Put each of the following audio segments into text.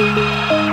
Música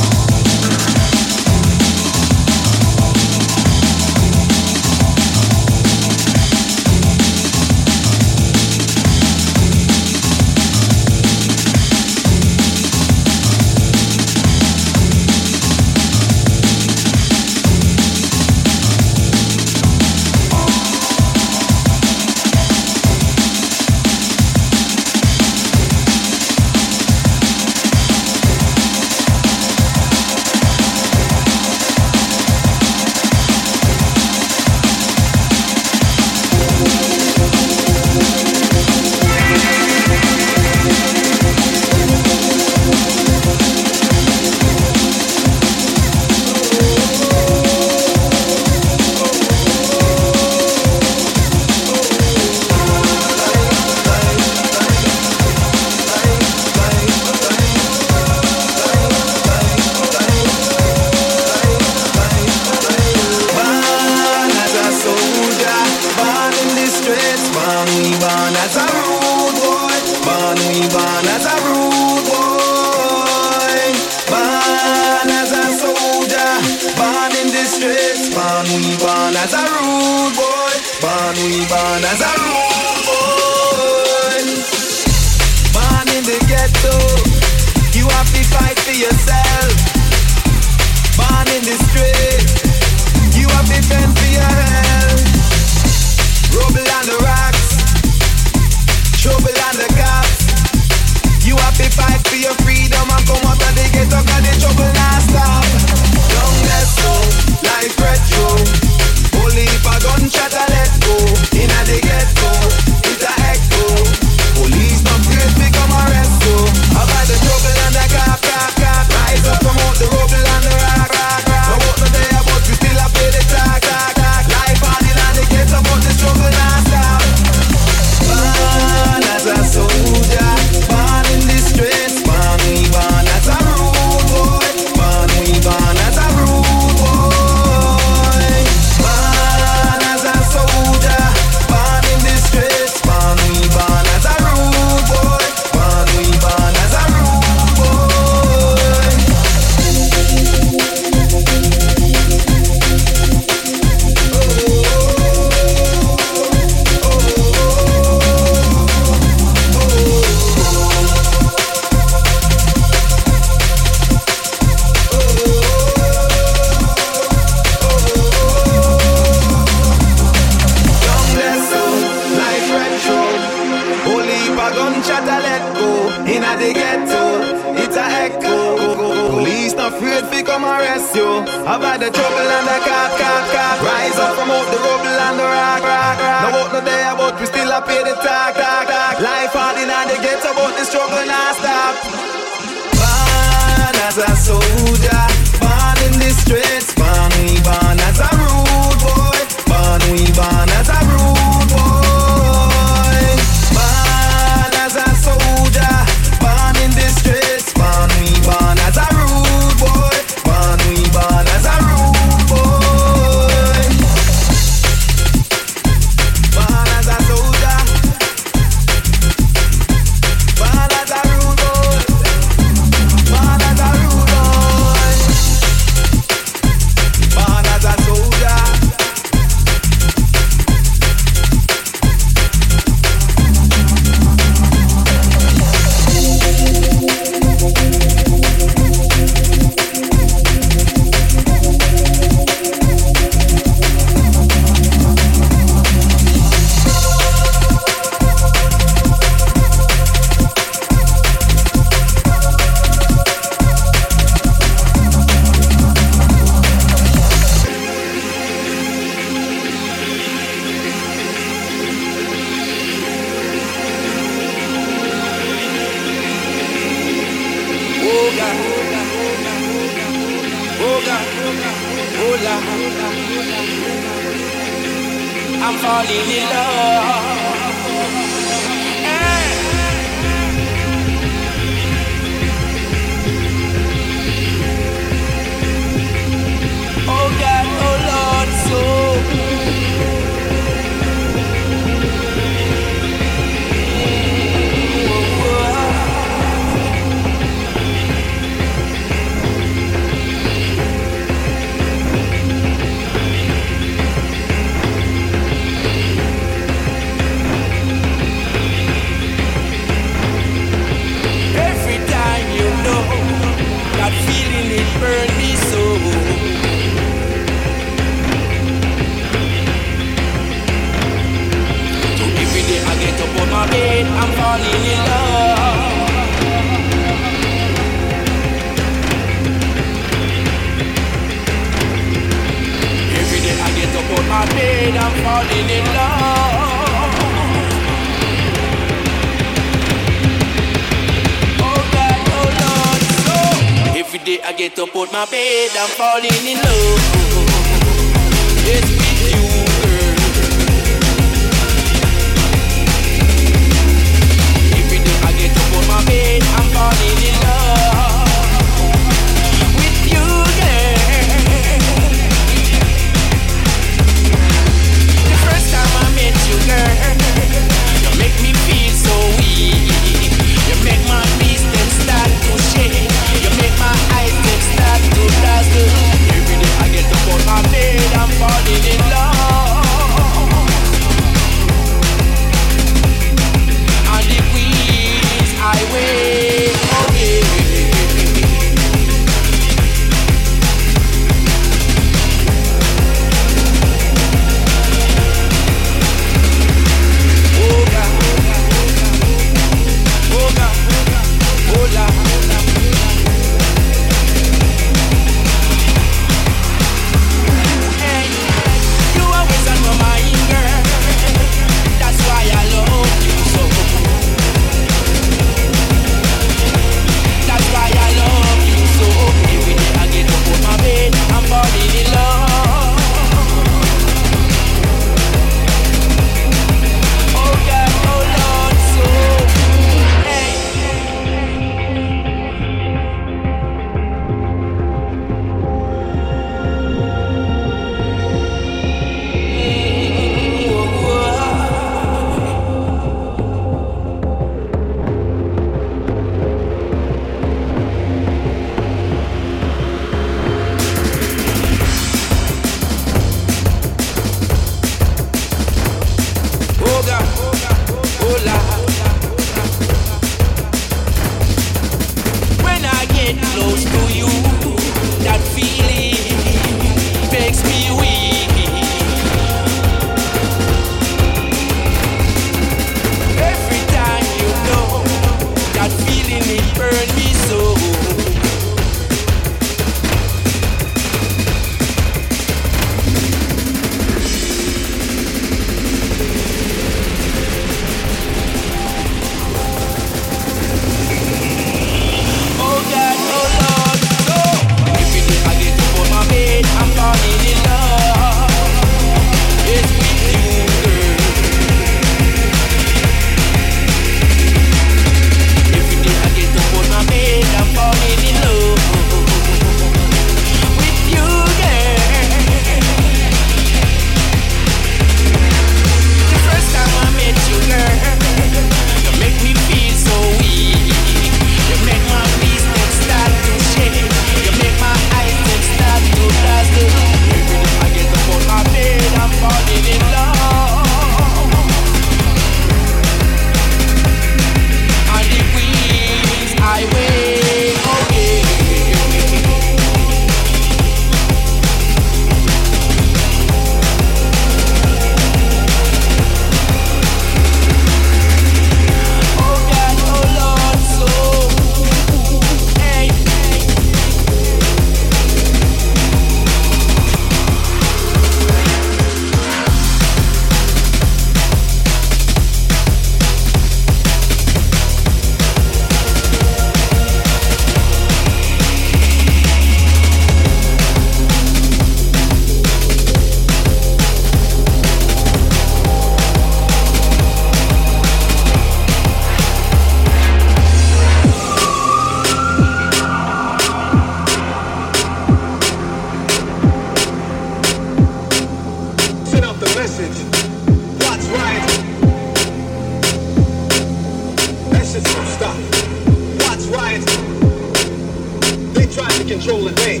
control the day.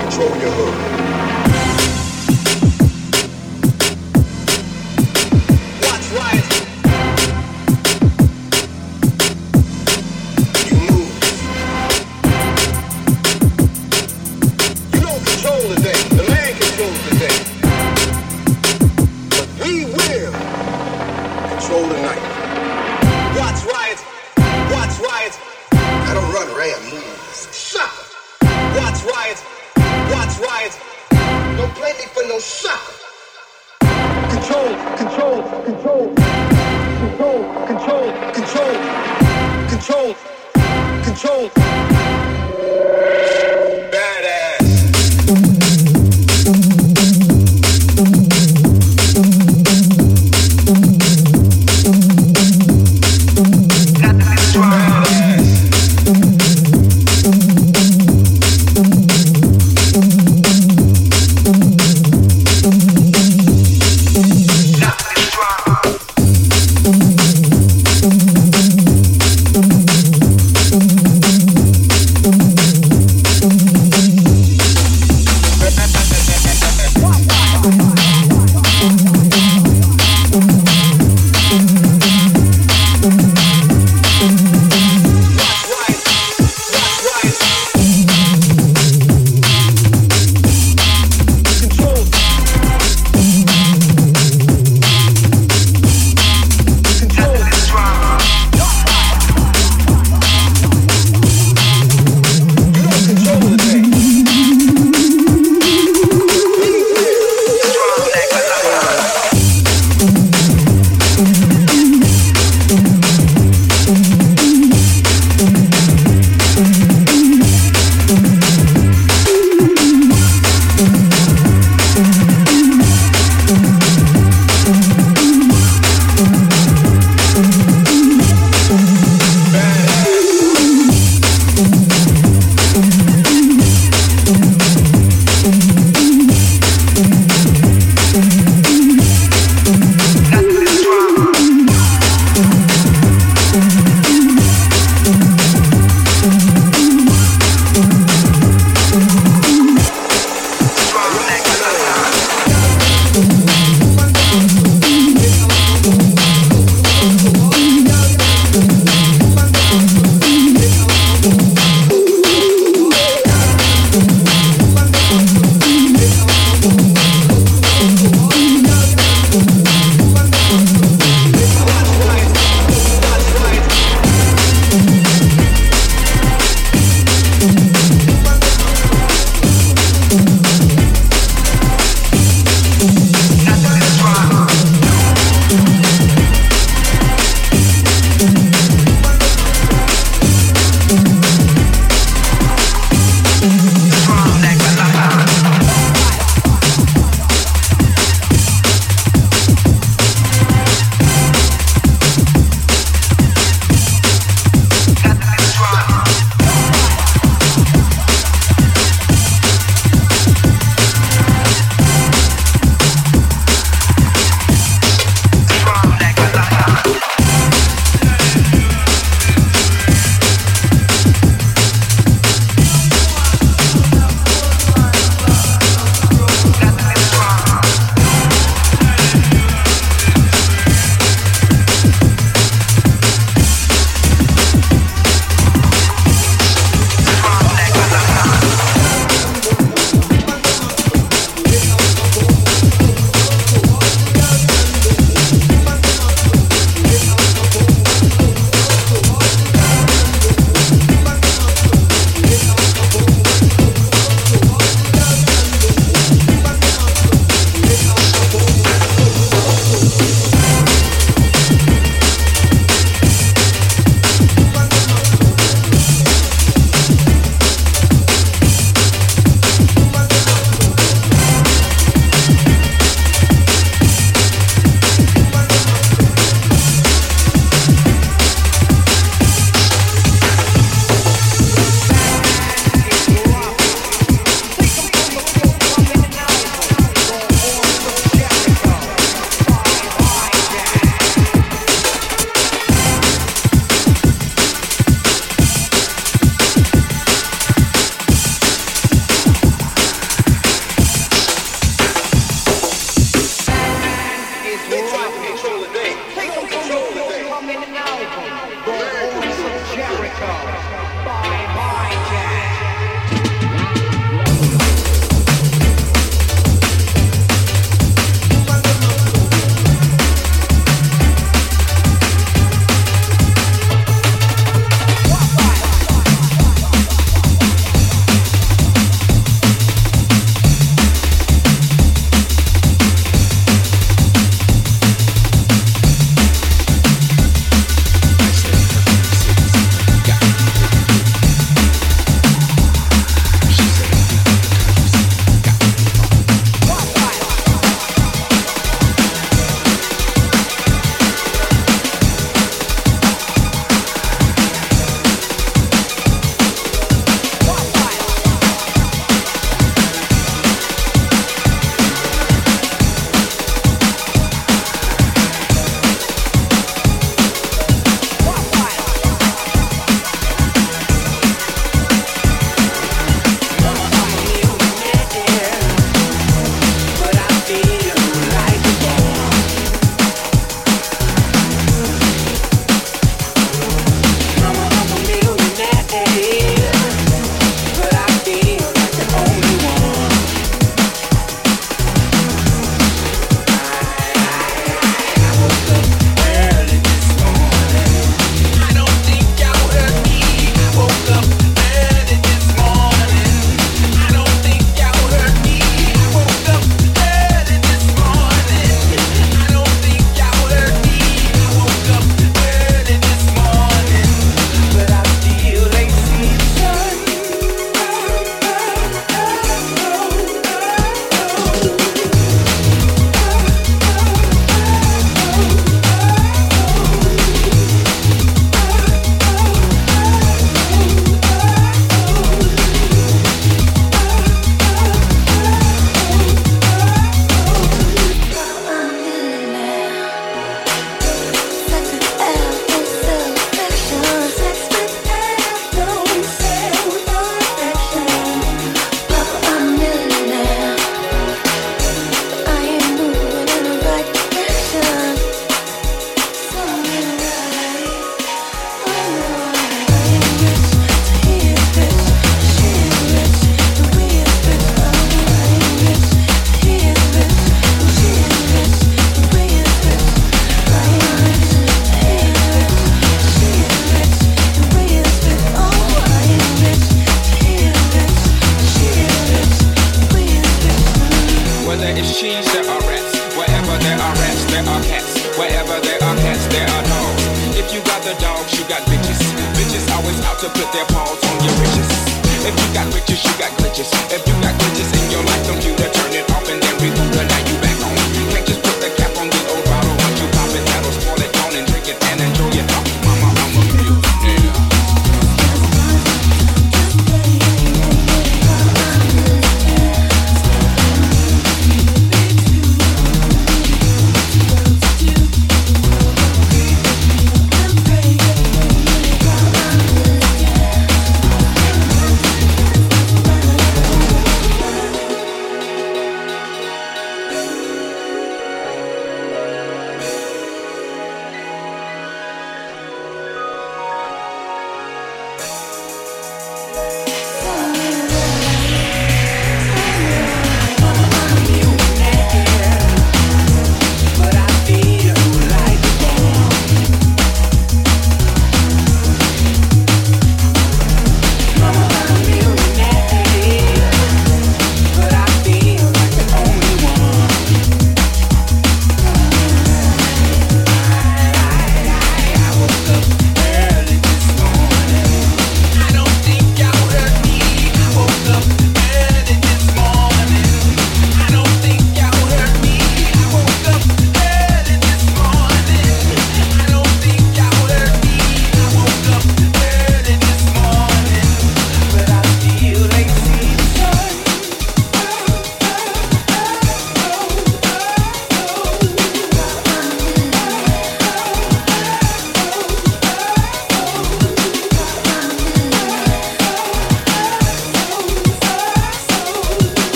Control your hood.